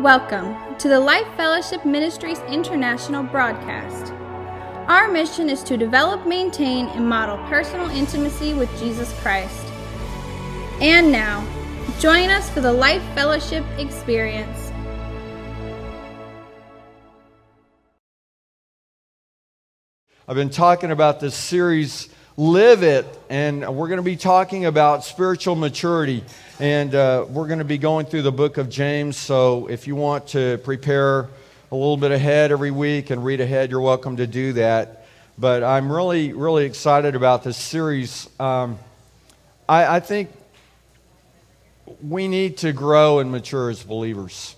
Welcome to the Life Fellowship Ministries International broadcast. Our mission is to develop, maintain, and model personal intimacy with Jesus Christ. And now, join us for the Life Fellowship experience. I've been talking about this series, Live It, and we're going to be talking about spiritual maturity. And uh, we're going to be going through the book of James. So if you want to prepare a little bit ahead every week and read ahead, you're welcome to do that. But I'm really, really excited about this series. Um, I, I think we need to grow and mature as believers.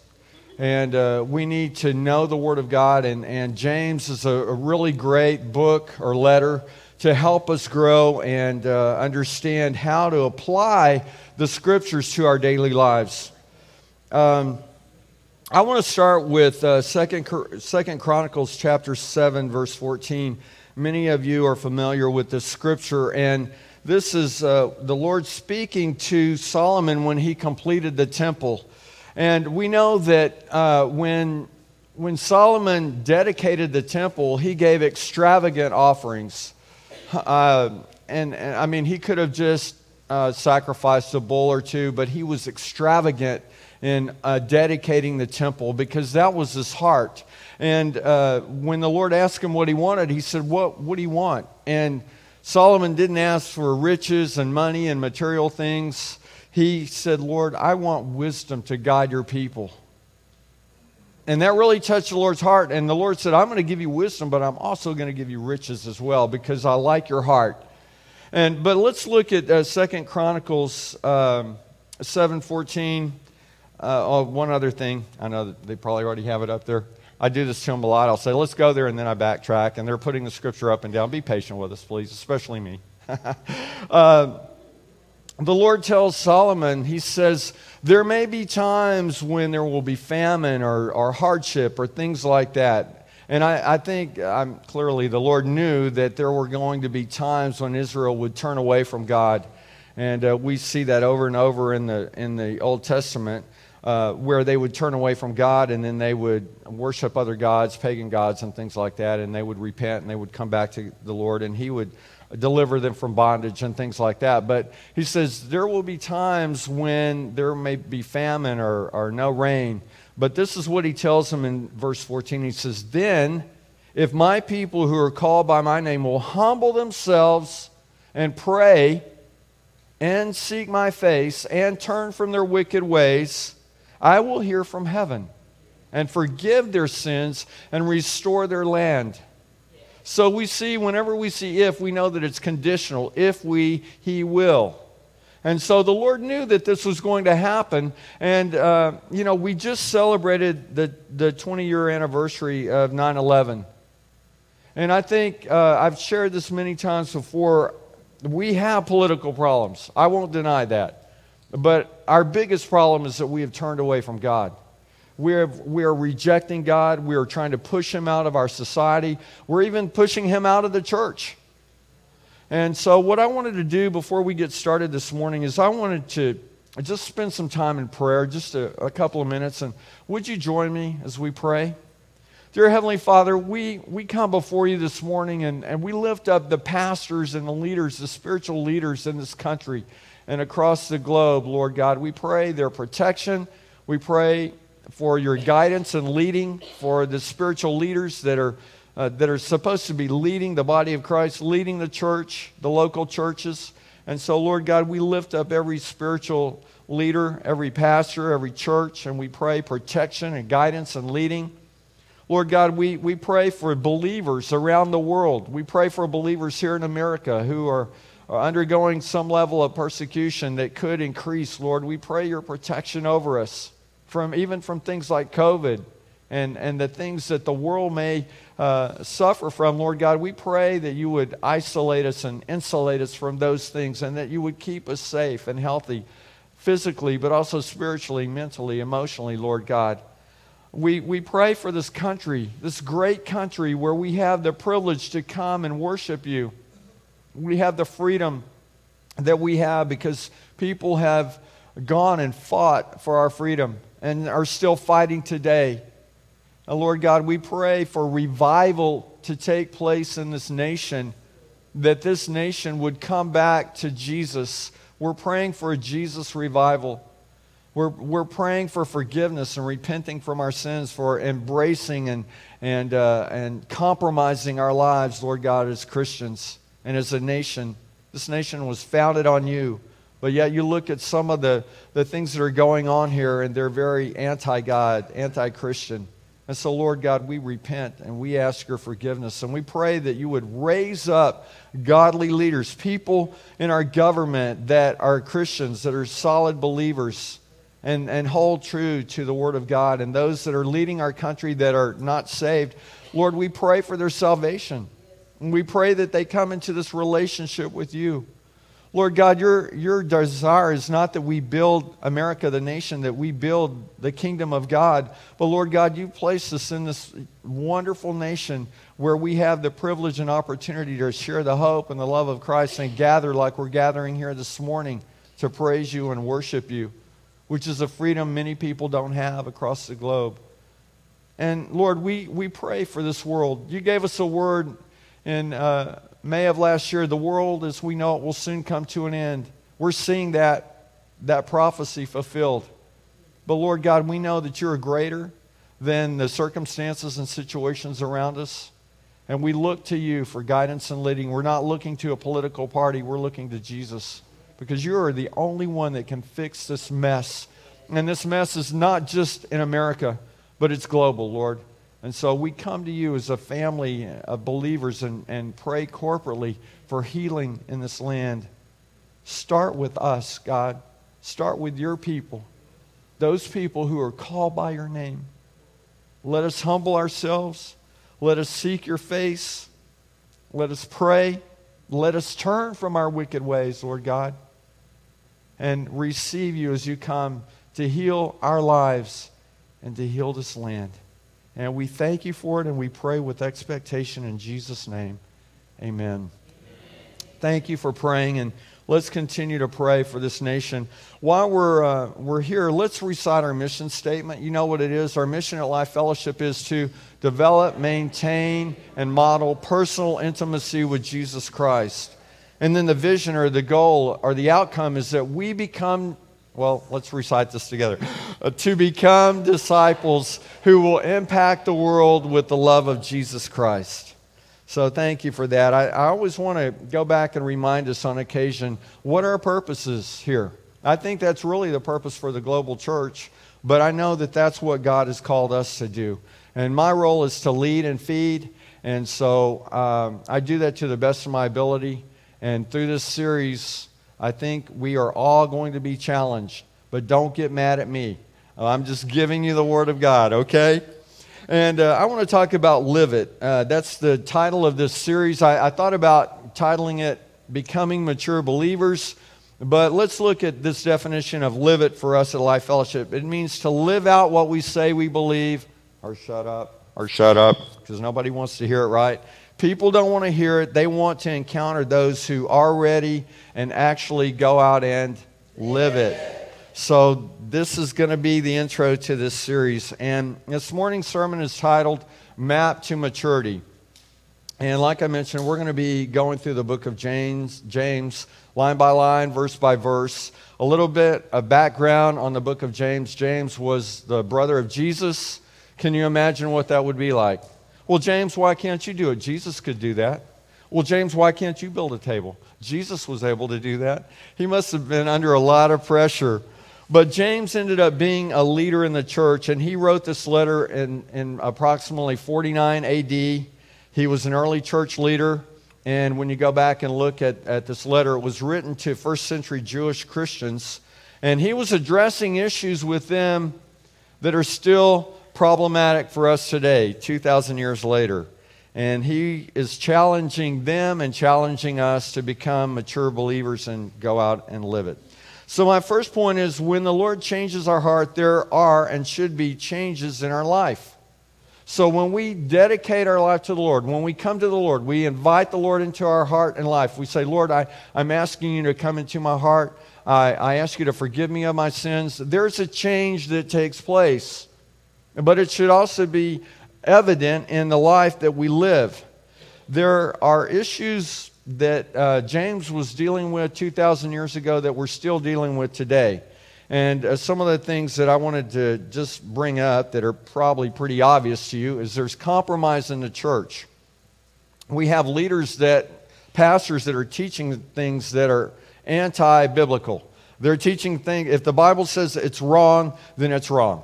And uh, we need to know the Word of God. And, and James is a, a really great book or letter to help us grow and uh, understand how to apply the scriptures to our daily lives. Um, I want to start with uh, Second, Second Chronicles chapter 7, verse 14. Many of you are familiar with this scripture, and this is uh, the Lord speaking to Solomon when he completed the temple. And we know that uh, when, when Solomon dedicated the temple, he gave extravagant offerings. Uh, and, and, I mean, he could have just uh, sacrificed a bull or two, but he was extravagant in uh, dedicating the temple because that was his heart. And uh, when the Lord asked him what he wanted, he said, What, what do you want? And Solomon didn't ask for riches and money and material things. He said, Lord, I want wisdom to guide your people. And that really touched the Lord's heart. And the Lord said, I'm going to give you wisdom, but I'm also going to give you riches as well because I like your heart. And, but let's look at uh, 2 Chronicles um, 7.14. Uh, oh, one other thing. I know they probably already have it up there. I do this to them a lot. I'll say, let's go there, and then I backtrack. And they're putting the scripture up and down. Be patient with us, please, especially me. uh, the Lord tells Solomon, He says, there may be times when there will be famine or, or hardship or things like that. And I, I think I'm, clearly the Lord knew that there were going to be times when Israel would turn away from God. And uh, we see that over and over in the, in the Old Testament. Uh, where they would turn away from God and then they would worship other gods, pagan gods, and things like that, and they would repent and they would come back to the Lord, and He would deliver them from bondage and things like that. But he says there will be times when there may be famine or, or no rain. But this is what he tells them in verse 14. He says, Then, if my people who are called by my name will humble themselves and pray and seek my face and turn from their wicked ways, I will hear from heaven and forgive their sins and restore their land. So we see, whenever we see if, we know that it's conditional. If we, he will. And so the Lord knew that this was going to happen. And, uh, you know, we just celebrated the, the 20 year anniversary of 9 11. And I think uh, I've shared this many times before. We have political problems. I won't deny that. But our biggest problem is that we have turned away from God. We're, we're rejecting God. We are trying to push him out of our society. We're even pushing him out of the church. And so, what I wanted to do before we get started this morning is I wanted to just spend some time in prayer, just a, a couple of minutes. And would you join me as we pray? Dear Heavenly Father, we, we come before you this morning and, and we lift up the pastors and the leaders, the spiritual leaders in this country and across the globe, Lord God. We pray their protection. We pray for your guidance and leading, for the spiritual leaders that are, uh, that are supposed to be leading the body of Christ, leading the church, the local churches. And so, Lord God, we lift up every spiritual leader, every pastor, every church, and we pray protection and guidance and leading. Lord God, we, we pray for believers around the world. We pray for believers here in America who are, are undergoing some level of persecution that could increase. Lord, we pray your protection over us from even from things like COVID and, and the things that the world may uh, suffer from, Lord God, we pray that you would isolate us and insulate us from those things and that you would keep us safe and healthy physically, but also spiritually, mentally, emotionally, Lord God. We, we pray for this country, this great country where we have the privilege to come and worship you. We have the freedom that we have because people have gone and fought for our freedom and are still fighting today. And Lord God, we pray for revival to take place in this nation, that this nation would come back to Jesus. We're praying for a Jesus revival. We're, we're praying for forgiveness and repenting from our sins, for embracing and, and, uh, and compromising our lives, Lord God, as Christians and as a nation. This nation was founded on you. But yet, you look at some of the, the things that are going on here, and they're very anti God, anti Christian. And so, Lord God, we repent and we ask your forgiveness. And we pray that you would raise up godly leaders, people in our government that are Christians, that are solid believers, and, and hold true to the Word of God. And those that are leading our country that are not saved, Lord, we pray for their salvation. And we pray that they come into this relationship with you. Lord God, your, your desire is not that we build America, the nation, that we build the kingdom of God. But Lord God, you placed us in this wonderful nation where we have the privilege and opportunity to share the hope and the love of Christ and gather like we're gathering here this morning to praise you and worship you, which is a freedom many people don't have across the globe. And Lord, we, we pray for this world. You gave us a word in. Uh, May of last year, the world as we know it will soon come to an end. We're seeing that, that prophecy fulfilled. But Lord God, we know that you're greater than the circumstances and situations around us. And we look to you for guidance and leading. We're not looking to a political party, we're looking to Jesus because you are the only one that can fix this mess. And this mess is not just in America, but it's global, Lord. And so we come to you as a family of believers and, and pray corporately for healing in this land. Start with us, God. Start with your people, those people who are called by your name. Let us humble ourselves. Let us seek your face. Let us pray. Let us turn from our wicked ways, Lord God, and receive you as you come to heal our lives and to heal this land. And we thank you for it and we pray with expectation in Jesus' name. Amen. Thank you for praying and let's continue to pray for this nation. While we're, uh, we're here, let's recite our mission statement. You know what it is. Our mission at Life Fellowship is to develop, maintain, and model personal intimacy with Jesus Christ. And then the vision or the goal or the outcome is that we become well, let's recite this together. To become disciples who will impact the world with the love of Jesus Christ. So thank you for that. I, I always want to go back and remind us on occasion what our purpose is here. I think that's really the purpose for the global church, but I know that that's what God has called us to do. And my role is to lead and feed, and so um, I do that to the best of my ability. And through this series, I think we are all going to be challenged, but don't get mad at me. I'm just giving you the Word of God, okay? And uh, I want to talk about Live It. Uh, that's the title of this series. I, I thought about titling it Becoming Mature Believers, but let's look at this definition of live it for us at Life Fellowship. It means to live out what we say we believe, or shut up, or shut up, because nobody wants to hear it, right? People don't want to hear it. They want to encounter those who are ready and actually go out and live it. So, this is going to be the intro to this series. And this morning's sermon is titled Map to Maturity. And like I mentioned, we're going to be going through the book of James, James, line by line, verse by verse. A little bit of background on the book of James. James was the brother of Jesus. Can you imagine what that would be like? Well, James, why can't you do it? Jesus could do that. Well, James, why can't you build a table? Jesus was able to do that. He must have been under a lot of pressure. But James ended up being a leader in the church, and he wrote this letter in, in approximately 49 AD. He was an early church leader. And when you go back and look at, at this letter, it was written to first century Jewish Christians. And he was addressing issues with them that are still problematic for us today, 2,000 years later. And he is challenging them and challenging us to become mature believers and go out and live it. So, my first point is when the Lord changes our heart, there are and should be changes in our life. So, when we dedicate our life to the Lord, when we come to the Lord, we invite the Lord into our heart and life. We say, Lord, I, I'm asking you to come into my heart. I, I ask you to forgive me of my sins. There's a change that takes place. But it should also be evident in the life that we live. There are issues that uh, James was dealing with 2,000 years ago that we're still dealing with today. And uh, some of the things that I wanted to just bring up that are probably pretty obvious to you is there's compromise in the church. We have leaders that, pastors that are teaching things that are anti biblical. They're teaching things, if the Bible says it's wrong, then it's wrong.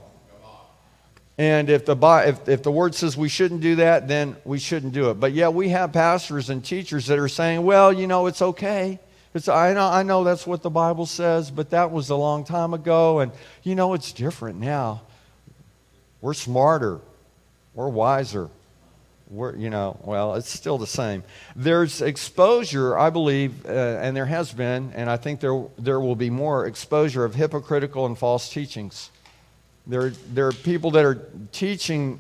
And if the, if, if the word says we shouldn't do that, then we shouldn't do it. But yeah, we have pastors and teachers that are saying, well, you know, it's okay. It's, I, know, I know that's what the Bible says, but that was a long time ago. And, you know, it's different now. We're smarter. We're wiser. We're, you know, well, it's still the same. There's exposure, I believe, uh, and there has been, and I think there, there will be more exposure of hypocritical and false teachings. There, there are people that are teaching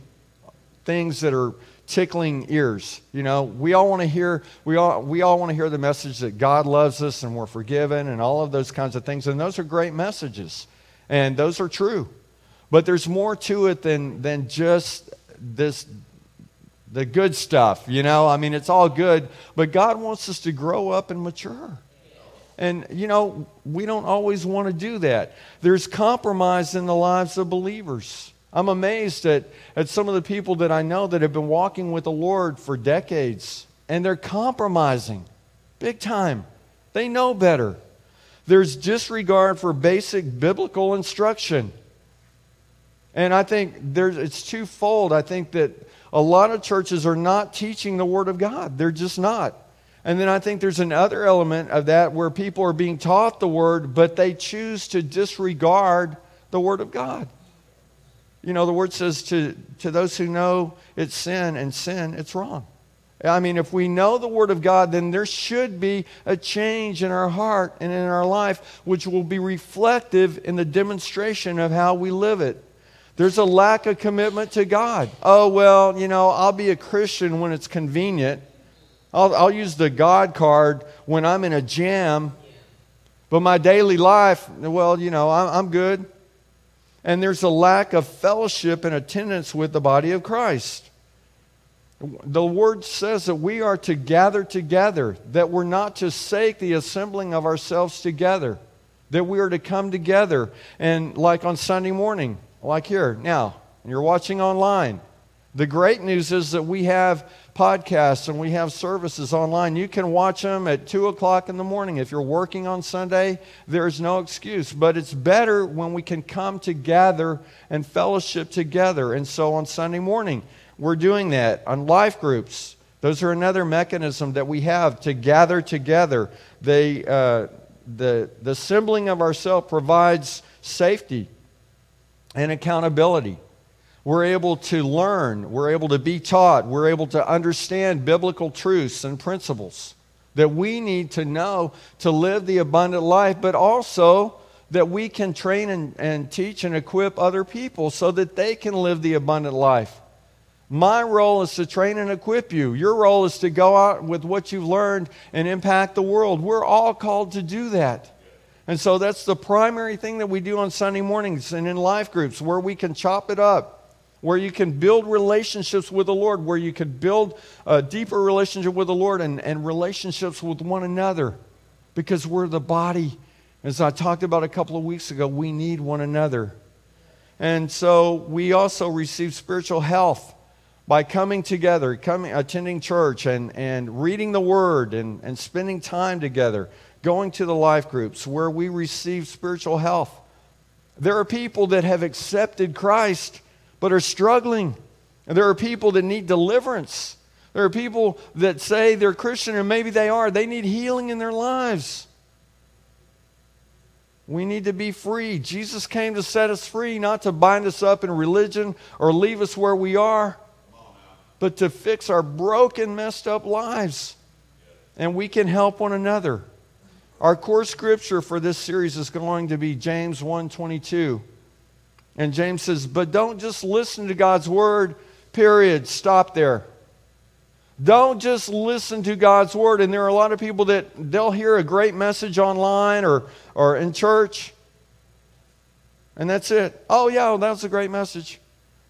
things that are tickling ears. You know, we all want to hear we all we all want to hear the message that God loves us and we're forgiven and all of those kinds of things. And those are great messages. And those are true. But there's more to it than than just this the good stuff, you know? I mean, it's all good, but God wants us to grow up and mature. And, you know, we don't always want to do that. There's compromise in the lives of believers. I'm amazed at, at some of the people that I know that have been walking with the Lord for decades, and they're compromising big time. They know better. There's disregard for basic biblical instruction. And I think there's, it's twofold. I think that a lot of churches are not teaching the Word of God, they're just not. And then I think there's another element of that where people are being taught the Word, but they choose to disregard the Word of God. You know, the Word says to, to those who know it's sin and sin, it's wrong. I mean, if we know the Word of God, then there should be a change in our heart and in our life, which will be reflective in the demonstration of how we live it. There's a lack of commitment to God. Oh, well, you know, I'll be a Christian when it's convenient. I'll, I'll use the God card when I'm in a jam, but my daily life, well, you know, I'm, I'm good. And there's a lack of fellowship and attendance with the body of Christ. The word says that we are to gather together, that we're not to sake the assembling of ourselves together, that we are to come together. And like on Sunday morning, like here, now, you're watching online. The great news is that we have podcasts and we have services online. You can watch them at 2 o'clock in the morning. If you're working on Sunday, there's no excuse. But it's better when we can come together and fellowship together. And so on Sunday morning, we're doing that on life groups. Those are another mechanism that we have to gather together. They, uh, the, the assembling of ourselves provides safety and accountability. We're able to learn, we're able to be taught, we're able to understand biblical truths and principles that we need to know to live the abundant life, but also that we can train and, and teach and equip other people so that they can live the abundant life. My role is to train and equip you. Your role is to go out with what you've learned and impact the world. We're all called to do that. And so that's the primary thing that we do on Sunday mornings and in life groups where we can chop it up where you can build relationships with the Lord, where you can build a deeper relationship with the Lord and, and relationships with one another because we're the body. As I talked about a couple of weeks ago, we need one another. And so we also receive spiritual health by coming together, coming, attending church, and, and reading the Word and, and spending time together, going to the life groups where we receive spiritual health. There are people that have accepted Christ but are struggling. And there are people that need deliverance. There are people that say they're Christian, and maybe they are. They need healing in their lives. We need to be free. Jesus came to set us free, not to bind us up in religion or leave us where we are, but to fix our broken, messed up lives. And we can help one another. Our core scripture for this series is going to be James 122. And James says, but don't just listen to God's word, period. Stop there. Don't just listen to God's word. And there are a lot of people that they'll hear a great message online or, or in church, and that's it. Oh, yeah, well, that's a great message.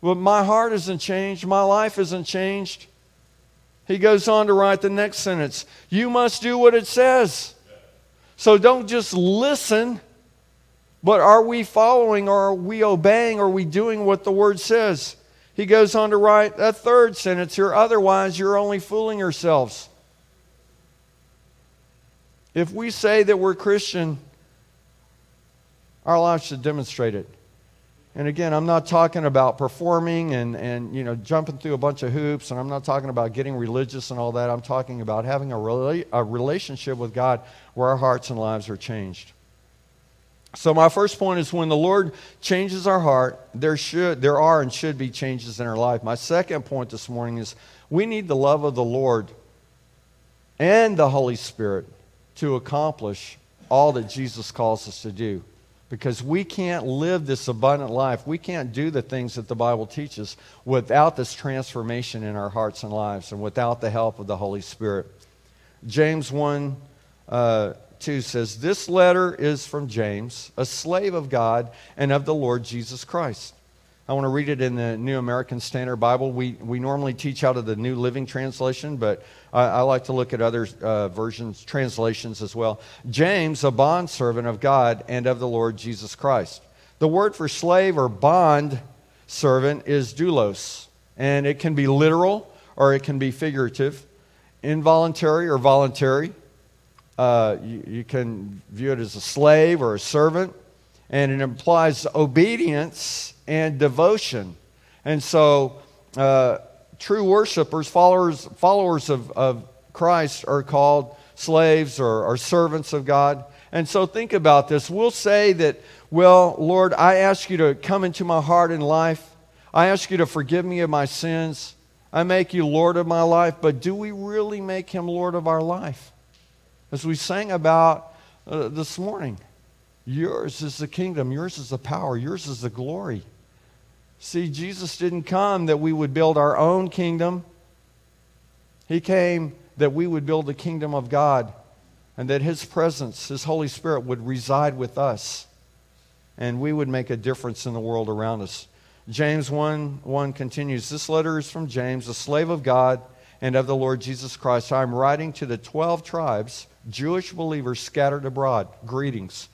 Well, my heart isn't changed. My life isn't changed. He goes on to write the next sentence You must do what it says. So don't just listen, but are we following or are we obeying? Or are we doing what the word says? He goes on to write a third sentence here otherwise, you're only fooling yourselves. If we say that we're Christian, our lives should demonstrate it. And again, I'm not talking about performing and, and you know, jumping through a bunch of hoops, and I'm not talking about getting religious and all that. I'm talking about having a, rela- a relationship with God where our hearts and lives are changed. So my first point is when the Lord changes our heart, there should there are and should be changes in our life. My second point this morning is we need the love of the Lord and the Holy Spirit to accomplish all that Jesus calls us to do because we can't live this abundant life. We can't do the things that the Bible teaches without this transformation in our hearts and lives and without the help of the Holy Spirit. James 1 uh, 2 says, This letter is from James, a slave of God and of the Lord Jesus Christ. I want to read it in the New American Standard Bible. We, we normally teach out of the New Living Translation, but I, I like to look at other uh, versions, translations as well. James, a bondservant of God and of the Lord Jesus Christ. The word for slave or bond servant is doulos, and it can be literal or it can be figurative, involuntary or voluntary. Uh, you, you can view it as a slave or a servant, and it implies obedience and devotion. And so, uh, true worshipers, followers, followers of, of Christ, are called slaves or, or servants of God. And so, think about this. We'll say that, well, Lord, I ask you to come into my heart and life. I ask you to forgive me of my sins. I make you Lord of my life. But do we really make him Lord of our life? As we sang about uh, this morning, yours is the kingdom, yours is the power, yours is the glory. See, Jesus didn't come that we would build our own kingdom. He came that we would build the kingdom of God and that His presence, His Holy Spirit, would reside with us and we would make a difference in the world around us. James 1 1 continues This letter is from James, a slave of God and of the Lord Jesus Christ. I am writing to the 12 tribes, Jewish believers scattered abroad. Greetings.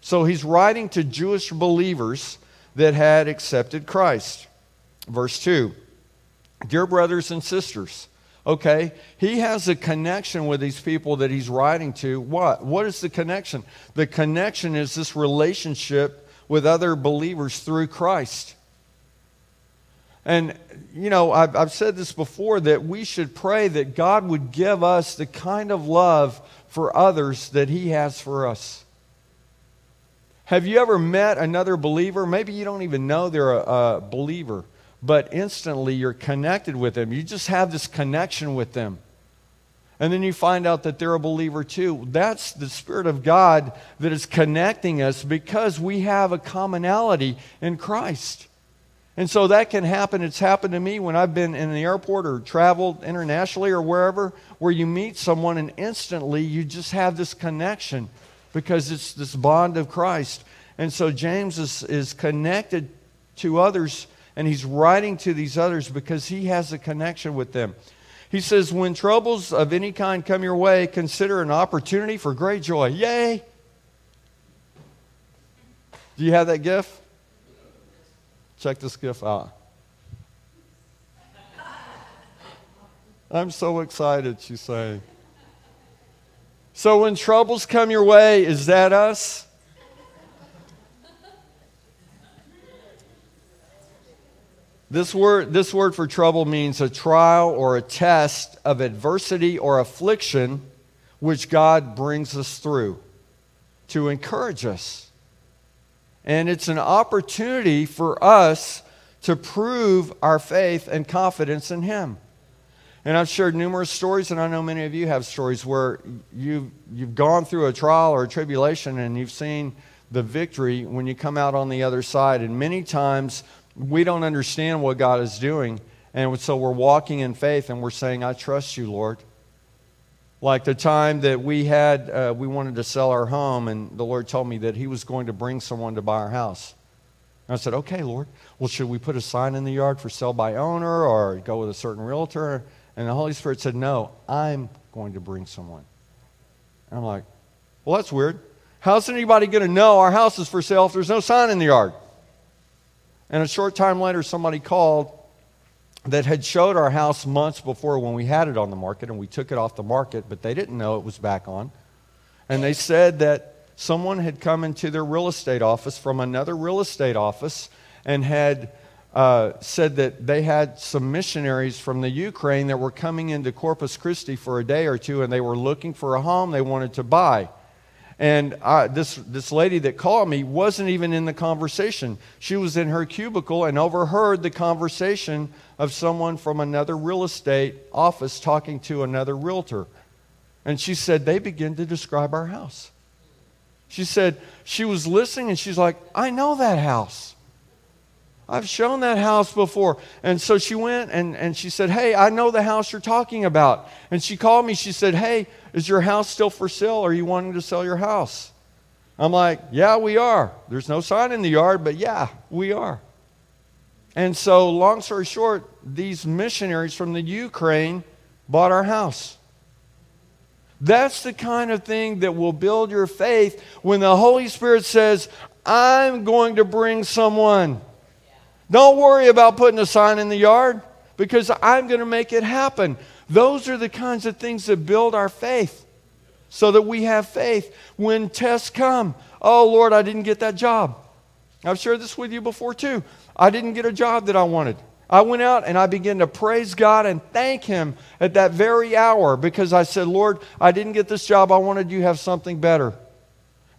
So he's writing to Jewish believers that had accepted Christ. Verse 2 Dear brothers and sisters, okay, he has a connection with these people that he's writing to. What? What is the connection? The connection is this relationship with other believers through Christ. And, you know, I've, I've said this before that we should pray that God would give us the kind of love for others that he has for us. Have you ever met another believer? Maybe you don't even know they're a, a believer, but instantly you're connected with them. You just have this connection with them. And then you find out that they're a believer too. That's the Spirit of God that is connecting us because we have a commonality in Christ. And so that can happen. It's happened to me when I've been in the airport or traveled internationally or wherever, where you meet someone and instantly you just have this connection because it's this bond of Christ. And so James is, is connected to others, and he's writing to these others because he has a connection with them. He says, When troubles of any kind come your way, consider an opportunity for great joy. Yay! Do you have that gift? Check this gift out. I'm so excited, she's saying. So when troubles come your way, is that us? This word, this word for trouble means a trial or a test of adversity or affliction which God brings us through to encourage us. And it's an opportunity for us to prove our faith and confidence in Him. And I've shared numerous stories, and I know many of you have stories where you've, you've gone through a trial or a tribulation and you've seen the victory when you come out on the other side. And many times we don't understand what God is doing. And so we're walking in faith and we're saying, I trust you, Lord. Like the time that we had, uh, we wanted to sell our home, and the Lord told me that He was going to bring someone to buy our house. And I said, Okay, Lord. Well, should we put a sign in the yard for sale by owner or go with a certain realtor? And the Holy Spirit said, No, I'm going to bring someone. And I'm like, Well, that's weird. How's anybody going to know our house is for sale if there's no sign in the yard? And a short time later, somebody called that had showed our house months before when we had it on the market and we took it off the market, but they didn't know it was back on. And they said that someone had come into their real estate office from another real estate office and had uh, said that they had some missionaries from the Ukraine that were coming into Corpus Christi for a day or two and they were looking for a home they wanted to buy. And I, this, this lady that called me wasn't even in the conversation. She was in her cubicle and overheard the conversation of someone from another real estate office talking to another realtor. And she said, They begin to describe our house. She said, She was listening and she's like, I know that house. I've shown that house before. And so she went and, and she said, Hey, I know the house you're talking about. And she called me. She said, Hey, is your house still for sale? Are you wanting to sell your house? I'm like, Yeah, we are. There's no sign in the yard, but yeah, we are. And so, long story short, these missionaries from the Ukraine bought our house. That's the kind of thing that will build your faith when the Holy Spirit says, I'm going to bring someone. Don't worry about putting a sign in the yard because I'm going to make it happen. Those are the kinds of things that build our faith so that we have faith when tests come. Oh, Lord, I didn't get that job. I've shared this with you before too. I didn't get a job that I wanted. I went out and I began to praise God and thank Him at that very hour because I said, Lord, I didn't get this job. I wanted you have something better.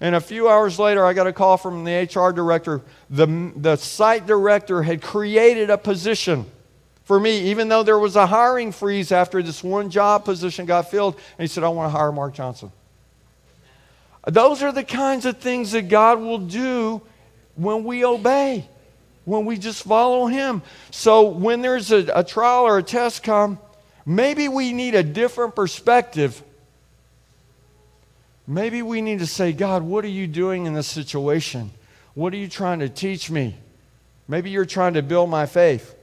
And a few hours later, I got a call from the HR director. The, the site director had created a position for me, even though there was a hiring freeze after this one job position got filled. And he said, I want to hire Mark Johnson. Those are the kinds of things that God will do when we obey, when we just follow Him. So when there's a, a trial or a test come, maybe we need a different perspective Maybe we need to say, God, what are you doing in this situation? What are you trying to teach me? Maybe you're trying to build my faith.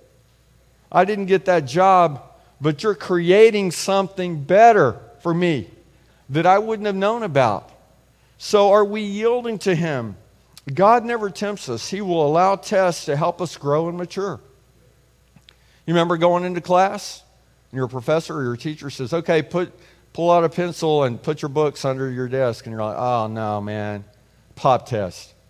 I didn't get that job, but you're creating something better for me that I wouldn't have known about. So are we yielding to Him? God never tempts us, He will allow tests to help us grow and mature. You remember going into class? And your professor or your teacher says, okay, put pull out a pencil and put your books under your desk, and you're like, oh no, man, pop test.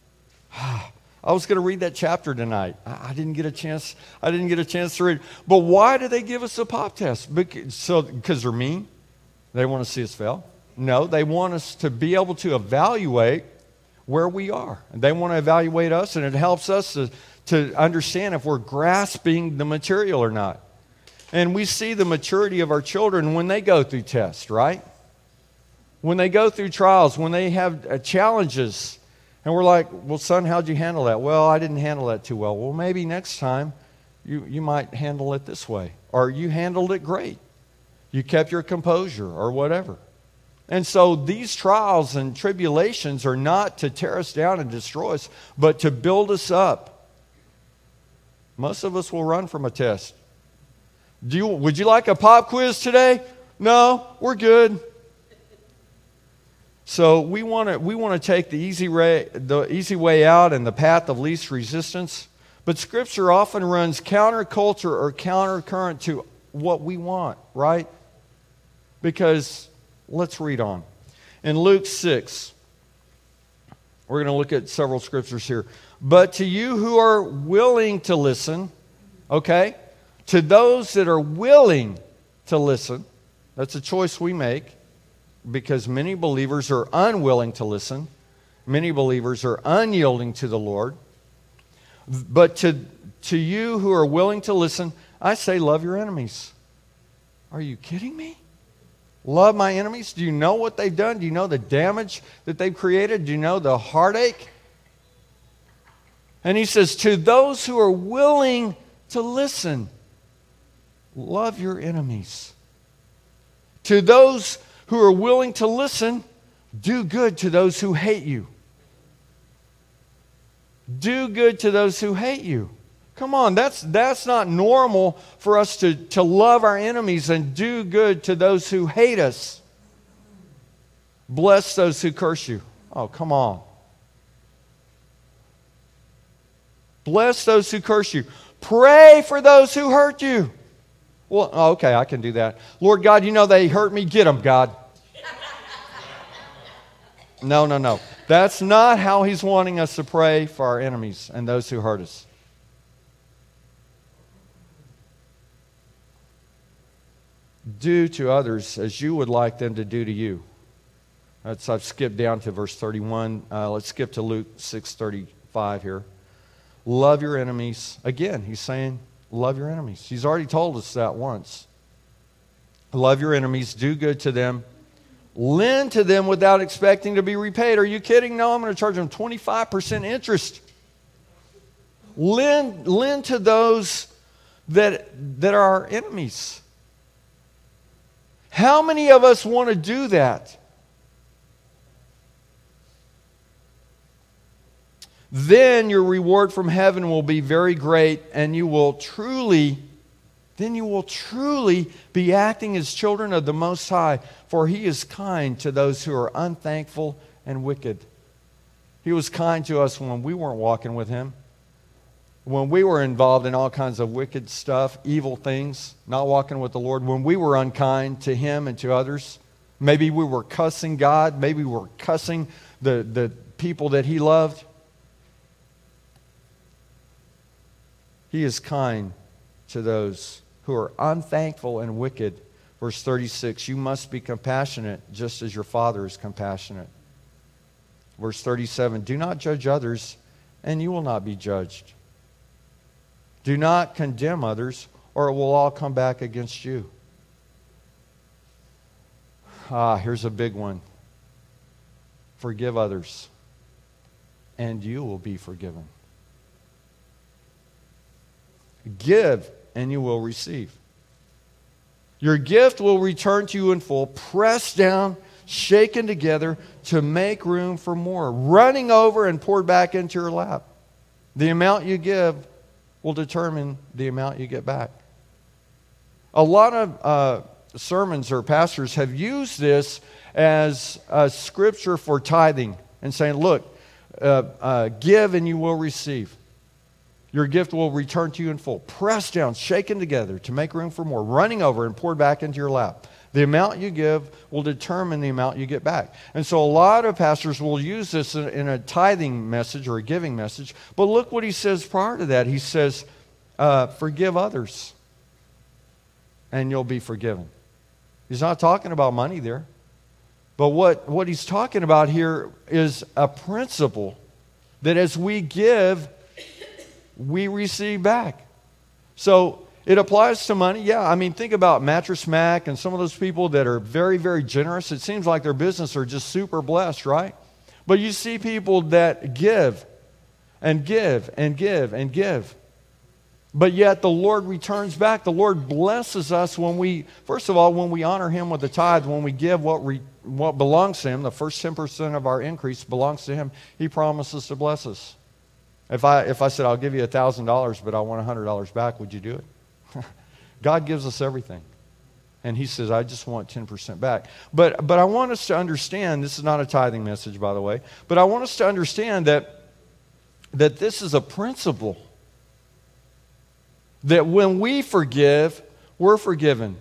I was going to read that chapter tonight. I didn't get a chance. I didn't get a chance to read. But why do they give us a pop test? Because, so, because they're mean. They want to see us fail. No, they want us to be able to evaluate where we are. And they want to evaluate us, and it helps us to, to understand if we're grasping the material or not. And we see the maturity of our children when they go through tests, right? When they go through trials, when they have uh, challenges. And we're like, well, son, how'd you handle that? Well, I didn't handle that too well. Well, maybe next time you, you might handle it this way. Or you handled it great. You kept your composure or whatever. And so these trials and tribulations are not to tear us down and destroy us, but to build us up. Most of us will run from a test. Do you, would you like a pop quiz today? No, we're good. So we want to we want to take the easy way the easy way out and the path of least resistance. But Scripture often runs counterculture or countercurrent to what we want, right? Because let's read on. In Luke 6, we're going to look at several scriptures here. But to you who are willing to listen, okay? To those that are willing to listen, that's a choice we make because many believers are unwilling to listen. Many believers are unyielding to the Lord. But to, to you who are willing to listen, I say, love your enemies. Are you kidding me? Love my enemies? Do you know what they've done? Do you know the damage that they've created? Do you know the heartache? And he says, to those who are willing to listen. Love your enemies. To those who are willing to listen, do good to those who hate you. Do good to those who hate you. Come on, that's, that's not normal for us to, to love our enemies and do good to those who hate us. Bless those who curse you. Oh, come on. Bless those who curse you. Pray for those who hurt you. Well, okay, I can do that. Lord God, you know they hurt me. Get them, God. No, no, no. That's not how He's wanting us to pray for our enemies and those who hurt us. Do to others as you would like them to do to you. That's, I've skipped down to verse 31. Uh, let's skip to Luke 6:35 here. Love your enemies. Again, he's saying, love your enemies. He's already told us that once. Love your enemies, do good to them, lend to them without expecting to be repaid. Are you kidding? No, I'm going to charge them 25% interest. Lend, lend to those that, that are our enemies. How many of us want to do that? Then your reward from heaven will be very great, and you will truly, then you will truly be acting as children of the Most High, for He is kind to those who are unthankful and wicked. He was kind to us when we weren't walking with Him, when we were involved in all kinds of wicked stuff, evil things, not walking with the Lord, when we were unkind to Him and to others. Maybe we were cussing God, maybe we were cussing the, the people that He loved. He is kind to those who are unthankful and wicked. Verse 36 You must be compassionate just as your Father is compassionate. Verse 37 Do not judge others, and you will not be judged. Do not condemn others, or it will all come back against you. Ah, here's a big one forgive others, and you will be forgiven. Give, and you will receive. Your gift will return to you in full, pressed down, shaken together to make room for more, running over and poured back into your lap. The amount you give will determine the amount you get back. A lot of uh, sermons or pastors have used this as a scripture for tithing and saying, look, uh, uh, give and you will receive. Your gift will return to you in full, pressed down, shaken together to make room for more, running over and poured back into your lap. The amount you give will determine the amount you get back. And so a lot of pastors will use this in, in a tithing message or a giving message. But look what he says prior to that. He says, uh, Forgive others, and you'll be forgiven. He's not talking about money there. But what, what he's talking about here is a principle that as we give, we receive back. So it applies to money. Yeah, I mean, think about Mattress Mack and some of those people that are very, very generous. It seems like their business are just super blessed, right? But you see people that give and give and give and give. But yet the Lord returns back. The Lord blesses us when we, first of all, when we honor Him with the tithe, when we give what, re, what belongs to Him, the first 10% of our increase belongs to Him, He promises to bless us. If I, if I said, I'll give you $1,000, but I want $100 back, would you do it? God gives us everything. And he says, I just want 10% back. But, but I want us to understand this is not a tithing message, by the way, but I want us to understand that, that this is a principle. That when we forgive, we're forgiven.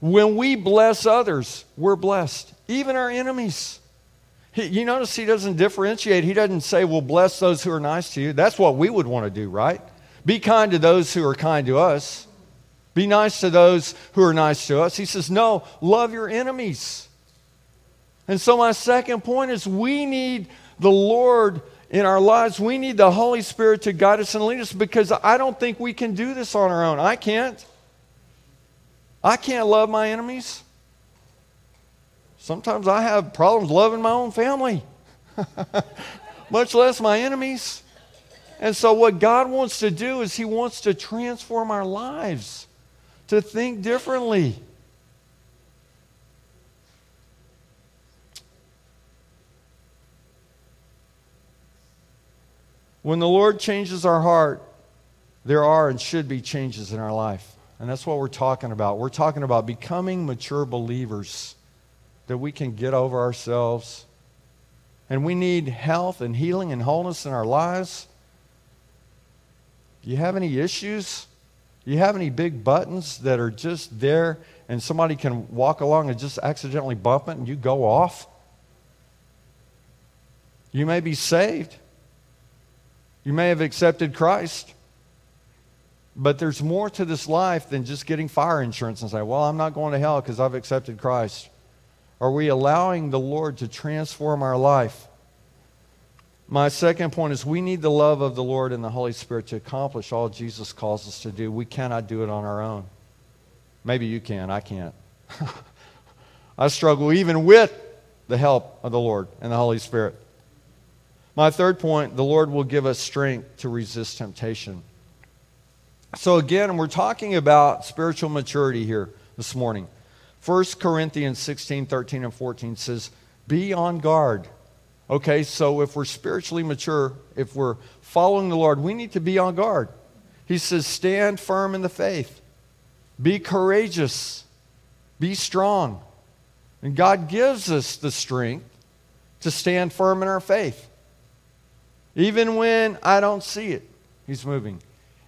When we bless others, we're blessed, even our enemies. He, you notice he doesn't differentiate. He doesn't say, well, bless those who are nice to you. That's what we would want to do, right? Be kind to those who are kind to us. Be nice to those who are nice to us. He says, no, love your enemies. And so, my second point is we need the Lord in our lives. We need the Holy Spirit to guide us and lead us because I don't think we can do this on our own. I can't. I can't love my enemies. Sometimes I have problems loving my own family, much less my enemies. And so, what God wants to do is He wants to transform our lives to think differently. When the Lord changes our heart, there are and should be changes in our life. And that's what we're talking about. We're talking about becoming mature believers that we can get over ourselves. And we need health and healing and wholeness in our lives. Do you have any issues? Do you have any big buttons that are just there and somebody can walk along and just accidentally bump it and you go off? You may be saved. You may have accepted Christ. But there's more to this life than just getting fire insurance and say, well, I'm not going to hell because I've accepted Christ. Are we allowing the Lord to transform our life? My second point is we need the love of the Lord and the Holy Spirit to accomplish all Jesus calls us to do. We cannot do it on our own. Maybe you can, I can't. I struggle even with the help of the Lord and the Holy Spirit. My third point the Lord will give us strength to resist temptation. So, again, we're talking about spiritual maturity here this morning. 1 Corinthians 16, 13, and 14 says, Be on guard. Okay, so if we're spiritually mature, if we're following the Lord, we need to be on guard. He says, Stand firm in the faith, be courageous, be strong. And God gives us the strength to stand firm in our faith. Even when I don't see it, He's moving.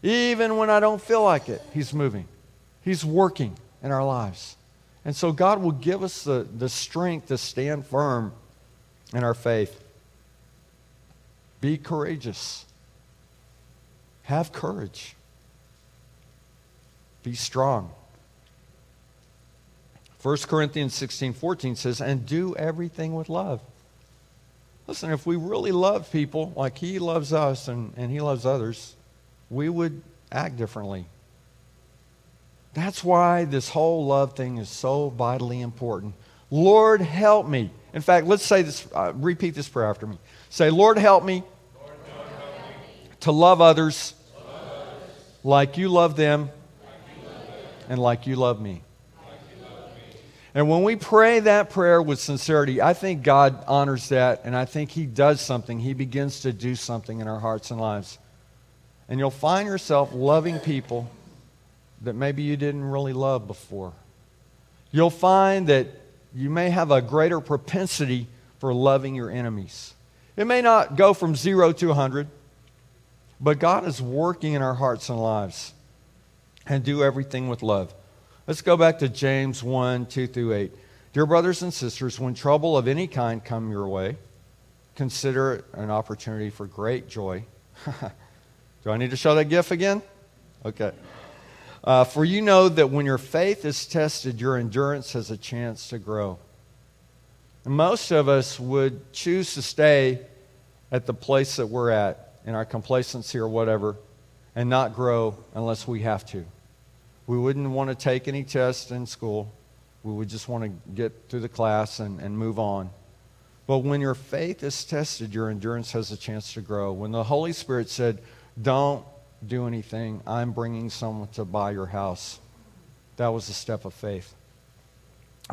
Even when I don't feel like it, He's moving. He's working in our lives. And so God will give us the, the strength to stand firm in our faith. Be courageous. Have courage. Be strong. 1 Corinthians 16 14 says, and do everything with love. Listen, if we really love people like He loves us and, and He loves others, we would act differently. That's why this whole love thing is so vitally important. Lord, help me. In fact, let's say this, uh, repeat this prayer after me. Say, Lord, help me, Lord, help me to love others, love others like you love them, like you love them and like you love me. And when we pray that prayer with sincerity, I think God honors that, and I think He does something. He begins to do something in our hearts and lives. And you'll find yourself loving people that maybe you didn't really love before. You'll find that you may have a greater propensity for loving your enemies. It may not go from zero to 100, but God is working in our hearts and lives and do everything with love. Let's go back to James 1 2 through 8. Dear brothers and sisters, when trouble of any kind come your way, consider it an opportunity for great joy. Do I need to show that GIF again? Okay. Uh, for you know that when your faith is tested, your endurance has a chance to grow. And most of us would choose to stay at the place that we're at in our complacency or whatever and not grow unless we have to. We wouldn't want to take any tests in school. We would just want to get through the class and, and move on. But when your faith is tested, your endurance has a chance to grow. When the Holy Spirit said, Don't do anything, I'm bringing someone to buy your house, that was a step of faith.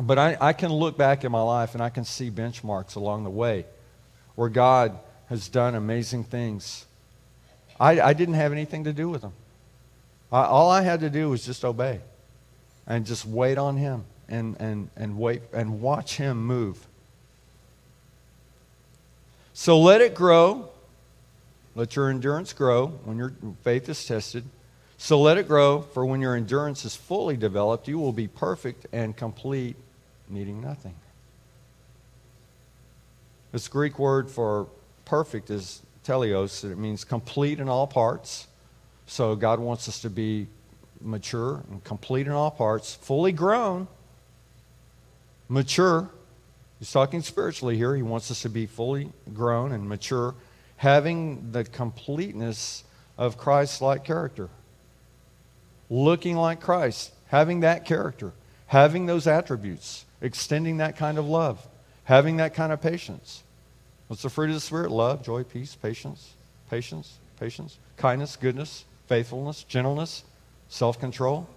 But I, I can look back in my life and I can see benchmarks along the way where God has done amazing things. I, I didn't have anything to do with them. I, all I had to do was just obey and just wait on Him and, and, and wait and watch Him move. So let it grow. Let your endurance grow when your faith is tested. So let it grow, for when your endurance is fully developed, you will be perfect and complete, needing nothing. This Greek word for perfect is teleos, and it means complete in all parts so God wants us to be mature and complete in all parts, fully grown, mature. He's talking spiritually here. He wants us to be fully grown and mature, having the completeness of Christ like character, looking like Christ, having that character, having those attributes, extending that kind of love, having that kind of patience. What's the fruit of the Spirit? Love, joy, peace, patience, patience, patience, kindness, goodness, faithfulness, gentleness, self control.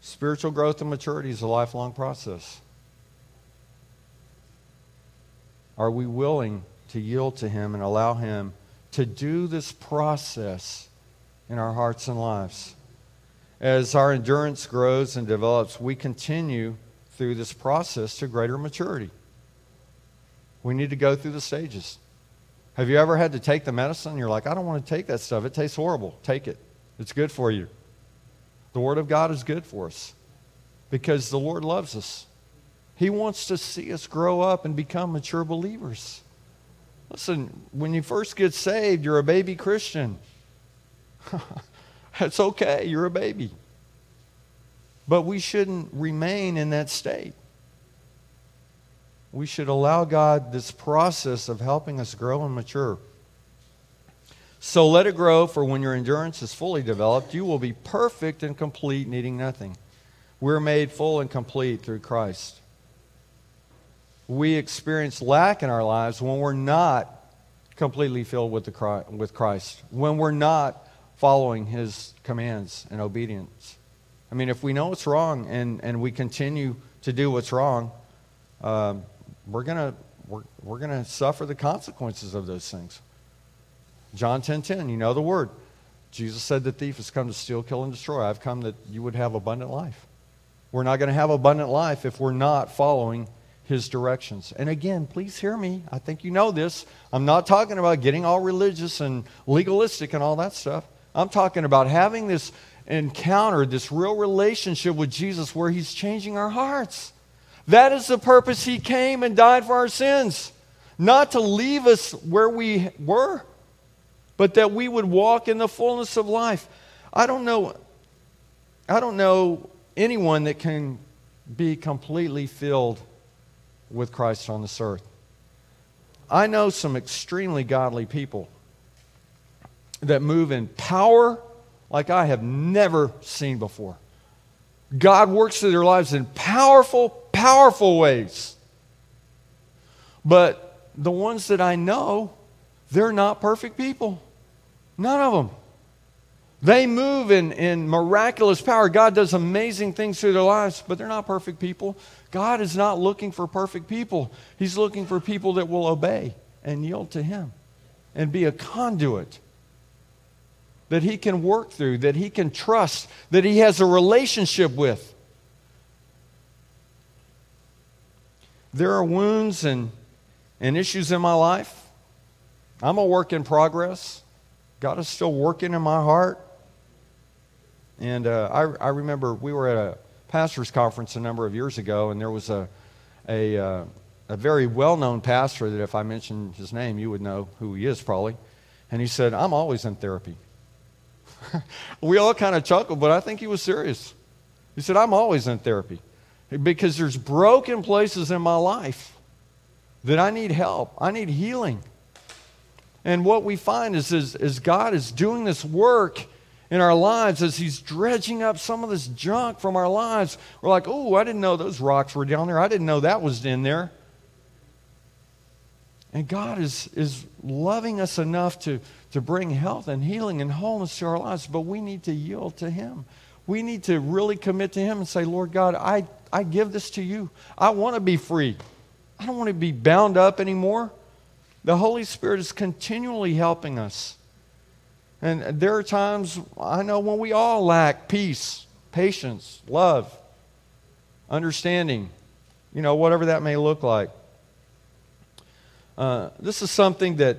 Spiritual growth and maturity is a lifelong process. Are we willing to yield to Him and allow Him to do this process in our hearts and lives? As our endurance grows and develops, we continue through this process to greater maturity. We need to go through the stages. Have you ever had to take the medicine? You're like, I don't want to take that stuff. It tastes horrible. Take it. It's good for you. The Word of God is good for us because the Lord loves us. He wants to see us grow up and become mature believers. Listen, when you first get saved, you're a baby Christian. That's okay, you're a baby. But we shouldn't remain in that state. We should allow God this process of helping us grow and mature. So let it grow, for when your endurance is fully developed, you will be perfect and complete, needing nothing. We're made full and complete through Christ. We experience lack in our lives when we're not completely filled with, the, with Christ, when we're not following his commands and obedience. I mean, if we know it's wrong and, and we continue to do what's wrong, um, we're going we're, we're gonna suffer the consequences of those things. John 10 10, you know the word. Jesus said the thief has come to steal, kill, and destroy. I've come that you would have abundant life. We're not going to have abundant life if we're not following his directions. And again, please hear me. I think you know this. I'm not talking about getting all religious and legalistic and all that stuff. I'm talking about having this encounter, this real relationship with Jesus where he's changing our hearts. That is the purpose he came and died for our sins. Not to leave us where we were, but that we would walk in the fullness of life. I don't know I don't know anyone that can be completely filled with Christ on this earth. I know some extremely godly people that move in power like I have never seen before. God works through their lives in powerful, powerful ways. But the ones that I know, they're not perfect people. None of them. They move in, in miraculous power. God does amazing things through their lives, but they're not perfect people. God is not looking for perfect people. He's looking for people that will obey and yield to Him and be a conduit that He can work through, that He can trust, that He has a relationship with. There are wounds and, and issues in my life. I'm a work in progress. God is still working in my heart. And uh, I, I remember we were at a pastor's conference a number of years ago, and there was a, a, uh, a very well known pastor that if I mentioned his name, you would know who he is probably. And he said, I'm always in therapy. we all kind of chuckled, but I think he was serious. He said, I'm always in therapy because there's broken places in my life that I need help, I need healing. And what we find is, is, is God is doing this work in our lives as He's dredging up some of this junk from our lives. We're like, oh, I didn't know those rocks were down there. I didn't know that was in there. And God is, is loving us enough to, to bring health and healing and wholeness to our lives, but we need to yield to Him. We need to really commit to Him and say, Lord God, I, I give this to you. I want to be free. I don't want to be bound up anymore. The Holy Spirit is continually helping us. And there are times, I know, when we all lack peace, patience, love, understanding, you know, whatever that may look like. Uh, this is something that,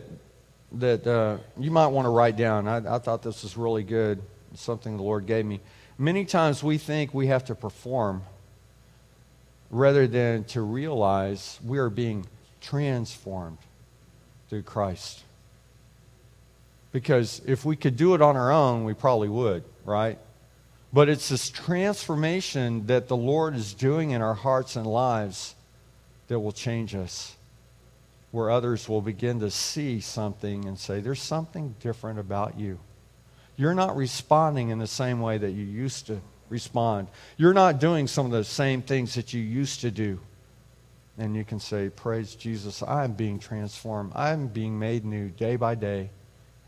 that uh, you might want to write down. I, I thought this was really good, something the Lord gave me. Many times we think we have to perform rather than to realize we are being transformed through Christ. Because if we could do it on our own, we probably would, right? But it's this transformation that the Lord is doing in our hearts and lives that will change us, where others will begin to see something and say, There's something different about you. You're not responding in the same way that you used to respond. You're not doing some of the same things that you used to do and you can say, Praise Jesus, I'm being transformed. I'm being made new day by day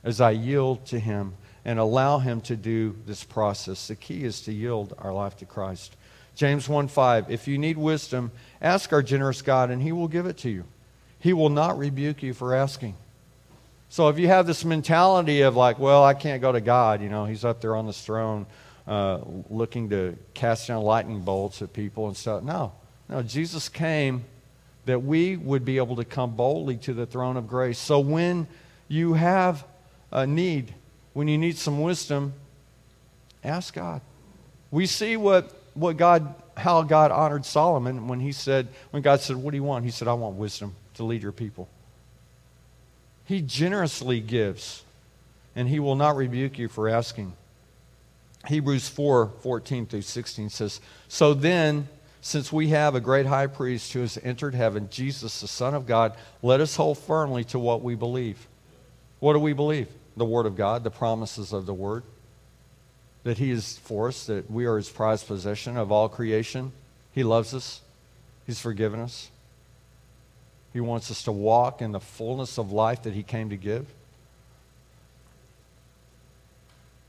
as I yield to Him and allow Him to do this process. The key is to yield our life to Christ. James 1 5. If you need wisdom, ask our generous God, and he will give it to you. He will not rebuke you for asking. So if you have this mentality of like, well, I can't go to God, you know, he's up there on this throne uh, looking to cast down lightning bolts at people and stuff. No, no, Jesus came that we would be able to come boldly to the throne of grace. So when you have a need, when you need some wisdom, ask God. We see what what God, how God honored Solomon when he said, when God said, What do you want? He said, I want wisdom to lead your people. He generously gives, and he will not rebuke you for asking. Hebrews 4 14 through 16 says, So then, since we have a great high priest who has entered heaven, Jesus, the Son of God, let us hold firmly to what we believe. What do we believe? The Word of God, the promises of the Word that He is for us, that we are His prized possession of all creation. He loves us, He's forgiven us. He wants us to walk in the fullness of life that He came to give.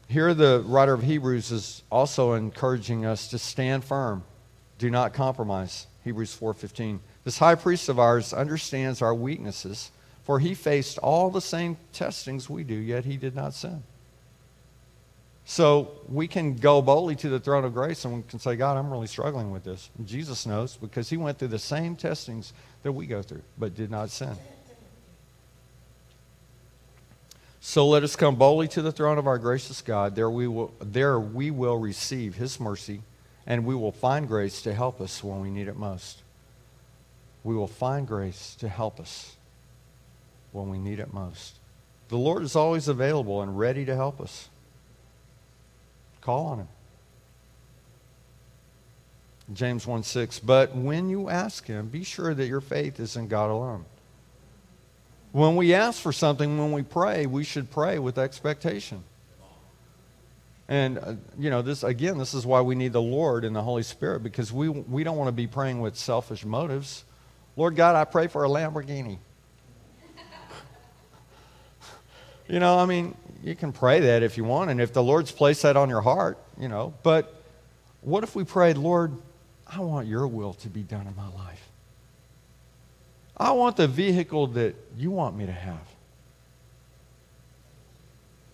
Here, the writer of Hebrews is also encouraging us to stand firm, do not compromise. Hebrews 4:15. This high priest of ours understands our weaknesses, for he faced all the same testings we do, yet he did not sin. So we can go boldly to the throne of grace and we can say, God, I'm really struggling with this. And Jesus knows because he went through the same testings that we go through, but did not sin. So let us come boldly to the throne of our gracious God. There we will, there we will receive his mercy, and we will find grace to help us when we need it most. We will find grace to help us when we need it most. The Lord is always available and ready to help us. Call on him. James 1 6. But when you ask him, be sure that your faith is in God alone. When we ask for something, when we pray, we should pray with expectation. And, uh, you know, this, again, this is why we need the Lord and the Holy Spirit because we, we don't want to be praying with selfish motives. Lord God, I pray for a Lamborghini. You know, I mean, you can pray that if you want, and if the Lord's placed that on your heart, you know. But what if we prayed, Lord, I want your will to be done in my life? I want the vehicle that you want me to have.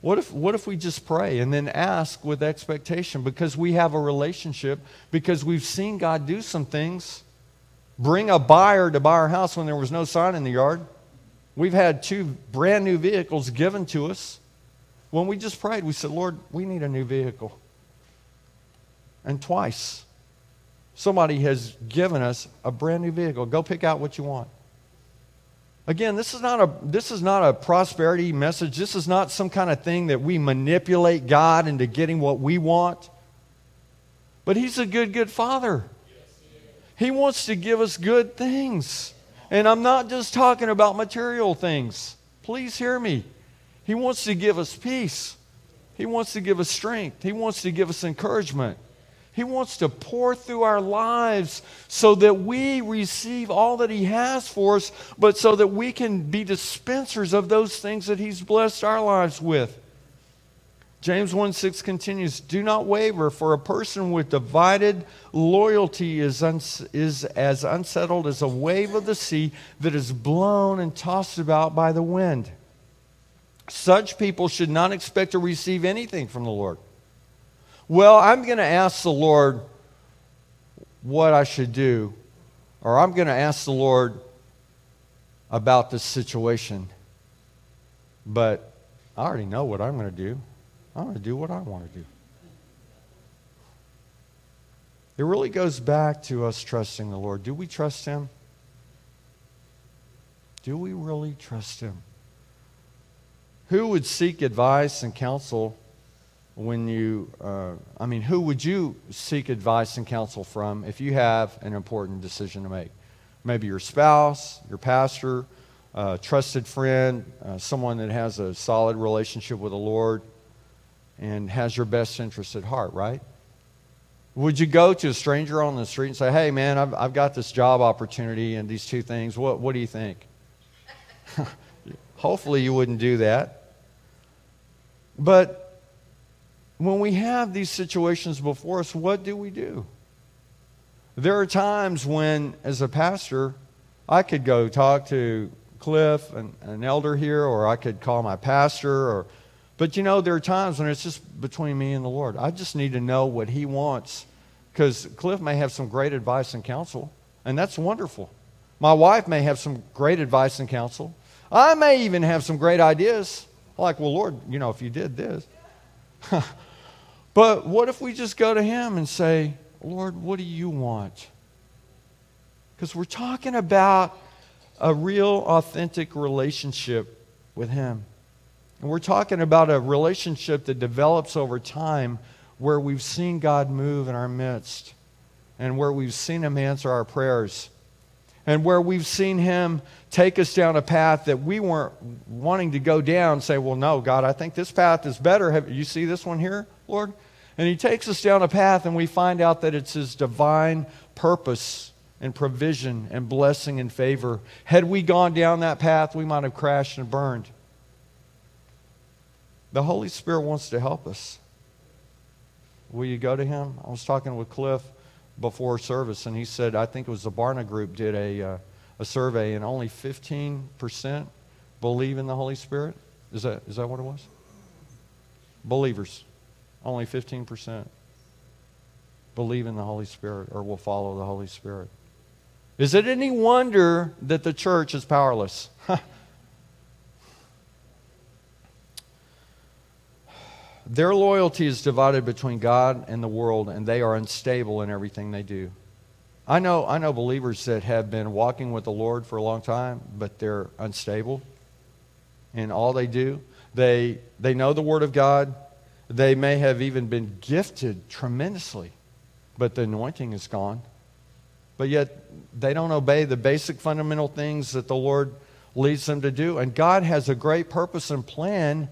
What if, what if we just pray and then ask with expectation because we have a relationship, because we've seen God do some things? Bring a buyer to buy our house when there was no sign in the yard. We've had two brand new vehicles given to us. When we just prayed, we said, Lord, we need a new vehicle. And twice, somebody has given us a brand new vehicle. Go pick out what you want. Again, this is not a this is not a prosperity message. This is not some kind of thing that we manipulate God into getting what we want. But he's a good good father. He wants to give us good things. And I'm not just talking about material things. Please hear me. He wants to give us peace. He wants to give us strength. He wants to give us encouragement. He wants to pour through our lives so that we receive all that He has for us, but so that we can be dispensers of those things that He's blessed our lives with. James 1 6 continues Do not waver, for a person with divided loyalty is, is as unsettled as a wave of the sea that is blown and tossed about by the wind. Such people should not expect to receive anything from the Lord. Well, I'm going to ask the Lord what I should do, or I'm going to ask the Lord about this situation, but I already know what I'm going to do. I'm going to do what I want to do. It really goes back to us trusting the Lord. Do we trust Him? Do we really trust Him? Who would seek advice and counsel when you, uh, I mean, who would you seek advice and counsel from if you have an important decision to make? Maybe your spouse, your pastor, a trusted friend, uh, someone that has a solid relationship with the Lord and has your best interest at heart, right? Would you go to a stranger on the street and say, hey, man, I've, I've got this job opportunity and these two things. What, what do you think? Hopefully, you wouldn't do that. But when we have these situations before us, what do we do? There are times when, as a pastor, I could go talk to Cliff, an, an elder here, or I could call my pastor, or but you know, there are times when it's just between me and the Lord. I just need to know what He wants. Because Cliff may have some great advice and counsel, and that's wonderful. My wife may have some great advice and counsel. I may even have some great ideas. Like, well, Lord, you know, if you did this. but what if we just go to Him and say, Lord, what do you want? Because we're talking about a real, authentic relationship with Him. And we're talking about a relationship that develops over time where we've seen God move in our midst and where we've seen Him answer our prayers and where we've seen Him take us down a path that we weren't wanting to go down, say, Well, no, God, I think this path is better. Have you see this one here, Lord? And He takes us down a path and we find out that it's His divine purpose and provision and blessing and favor. Had we gone down that path, we might have crashed and burned. The Holy Spirit wants to help us. Will you go to Him? I was talking with Cliff before service, and he said, I think it was the Barna Group did a, uh, a survey, and only 15% believe in the Holy Spirit. Is that, is that what it was? Believers. Only 15% believe in the Holy Spirit or will follow the Holy Spirit. Is it any wonder that the church is powerless? Their loyalty is divided between God and the world, and they are unstable in everything they do. I know, I know believers that have been walking with the Lord for a long time, but they're unstable in all they do. They, they know the Word of God. They may have even been gifted tremendously, but the anointing is gone but yet they don't obey the basic fundamental things that the Lord leads them to do. And God has a great purpose and plan,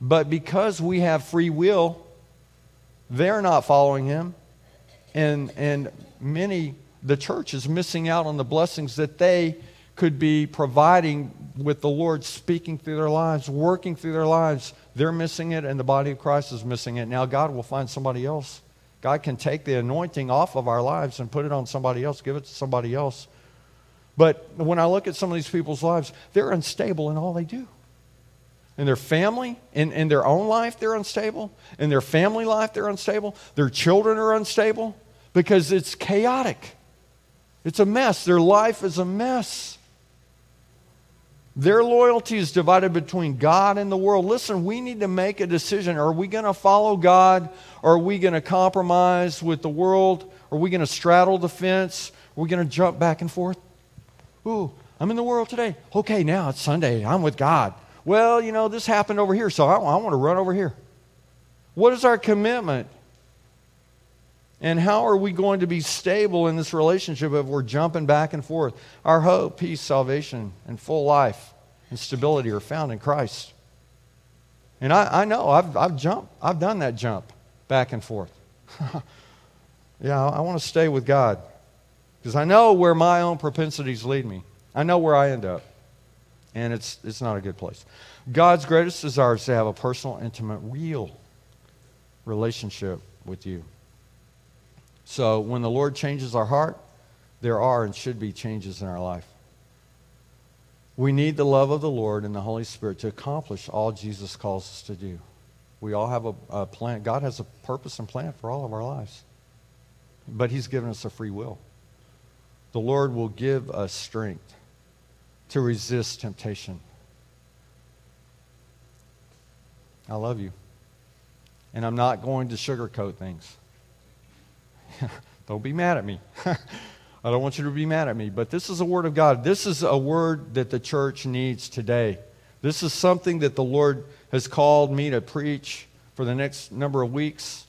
but because we have free will, they're not following Him. And, and many, the church is missing out on the blessings that they could be providing with the Lord speaking through their lives, working through their lives. They're missing it, and the body of Christ is missing it. Now, God will find somebody else God can take the anointing off of our lives and put it on somebody else, give it to somebody else. But when I look at some of these people's lives, they're unstable in all they do. In their family, in, in their own life, they're unstable. In their family life, they're unstable. Their children are unstable because it's chaotic. It's a mess. Their life is a mess. Their loyalty is divided between God and the world. Listen, we need to make a decision. Are we going to follow God? Or are we going to compromise with the world? Are we going to straddle the fence? Are we going to jump back and forth? Ooh, I'm in the world today. Okay, now it's Sunday. I'm with God. Well, you know, this happened over here, so I, I want to run over here. What is our commitment? And how are we going to be stable in this relationship if we're jumping back and forth? Our hope, peace, salvation, and full life and stability are found in Christ. And I, I know I've, I've jumped, I've done that jump back and forth. yeah, I, I want to stay with God because I know where my own propensities lead me. I know where I end up. And it's, it's not a good place. God's greatest desire is to have a personal, intimate, real relationship with you. So when the Lord changes our heart, there are and should be changes in our life. We need the love of the Lord and the Holy Spirit to accomplish all Jesus calls us to do. We all have a, a plan. God has a purpose and plan for all of our lives. But He's given us a free will. The Lord will give us strength to resist temptation. I love you. And I'm not going to sugarcoat things. don't be mad at me. I don't want you to be mad at me, but this is a word of God. This is a word that the church needs today. This is something that the Lord has called me to preach for the next number of weeks.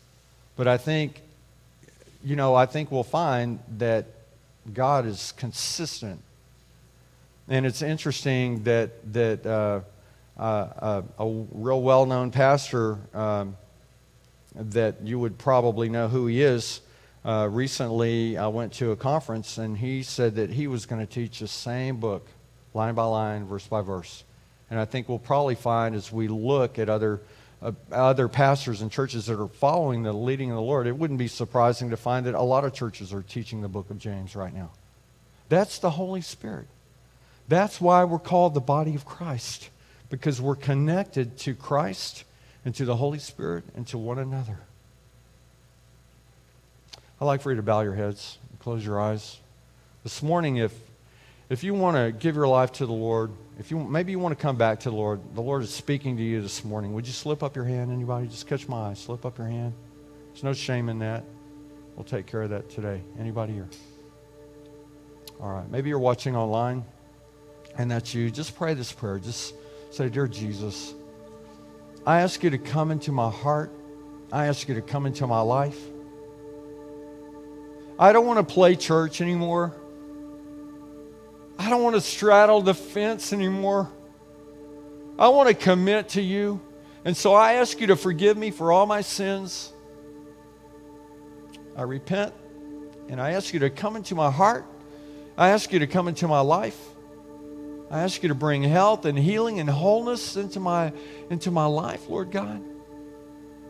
But I think, you know, I think we'll find that God is consistent. And it's interesting that, that uh, uh, uh, a real well known pastor um, that you would probably know who he is uh, recently, I went to a conference and he said that he was going to teach the same book, line by line, verse by verse. And I think we'll probably find as we look at other uh, other pastors and churches that are following the leading of the Lord, it wouldn't be surprising to find that a lot of churches are teaching the book of James right now. That's the Holy Spirit. That's why we're called the body of Christ, because we're connected to Christ and to the Holy Spirit and to one another. I'd like for you to bow your heads and close your eyes. This morning, if, if you want to give your life to the Lord, if you maybe you want to come back to the Lord, the Lord is speaking to you this morning. Would you slip up your hand? Anybody? Just catch my eye. Slip up your hand. There's no shame in that. We'll take care of that today. Anybody here? All right. Maybe you're watching online and that's you. Just pray this prayer. Just say, Dear Jesus, I ask you to come into my heart. I ask you to come into my life. I don't want to play church anymore. I don't want to straddle the fence anymore. I want to commit to you. And so I ask you to forgive me for all my sins. I repent and I ask you to come into my heart. I ask you to come into my life. I ask you to bring health and healing and wholeness into my, into my life, Lord God.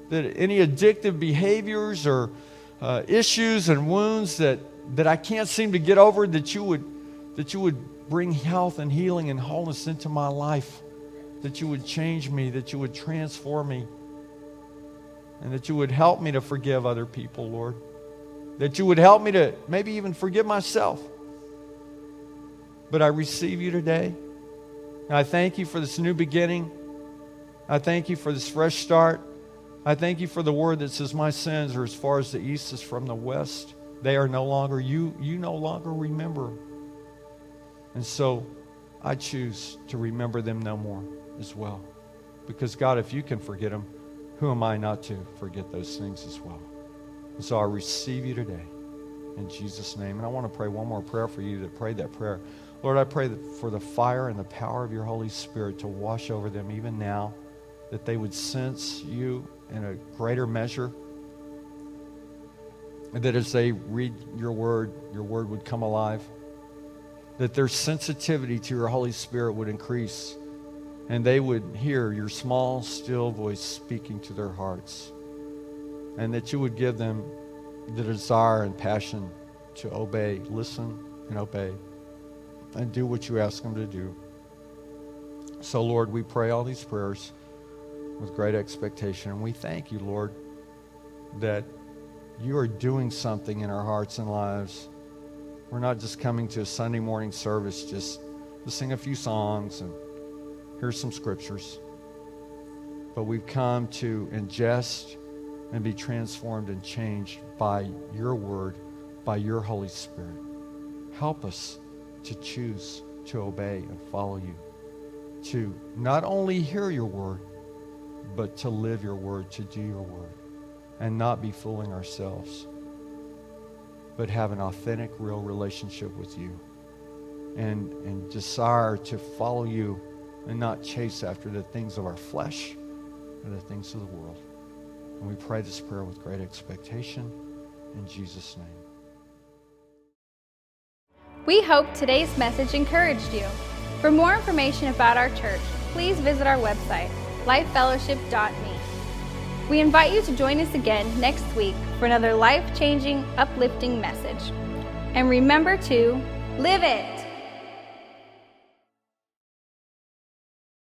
That any addictive behaviors or uh, issues and wounds that, that I can't seem to get over, that you, would, that you would bring health and healing and wholeness into my life. That you would change me, that you would transform me, and that you would help me to forgive other people, Lord. That you would help me to maybe even forgive myself. But I receive you today. And I thank you for this new beginning. I thank you for this fresh start. I thank you for the word that says, My sins are as far as the east is from the west. They are no longer, you, you no longer remember. And so I choose to remember them no more as well. Because, God, if you can forget them, who am I not to forget those things as well? And so I receive you today in Jesus' name. And I want to pray one more prayer for you that prayed that prayer. Lord, I pray for the fire and the power of your Holy Spirit to wash over them even now, that they would sense you in a greater measure. And that as they read your word, your word would come alive. That their sensitivity to your Holy Spirit would increase. And they would hear your small, still voice speaking to their hearts. And that you would give them the desire and passion to obey, listen and obey and do what you ask them to do. So, Lord, we pray all these prayers with great expectation. And we thank you, Lord, that you are doing something in our hearts and lives. We're not just coming to a Sunday morning service just to sing a few songs and hear some scriptures, but we've come to ingest and be transformed and changed by your word, by your Holy Spirit. Help us to choose to obey and follow you, to not only hear your word, but to live your word, to do your word, and not be fooling ourselves, but have an authentic, real relationship with you and, and desire to follow you and not chase after the things of our flesh or the things of the world. And we pray this prayer with great expectation in Jesus' name. We hope today's message encouraged you. For more information about our church, please visit our website, lifefellowship.me. We invite you to join us again next week for another life changing, uplifting message. And remember to live it!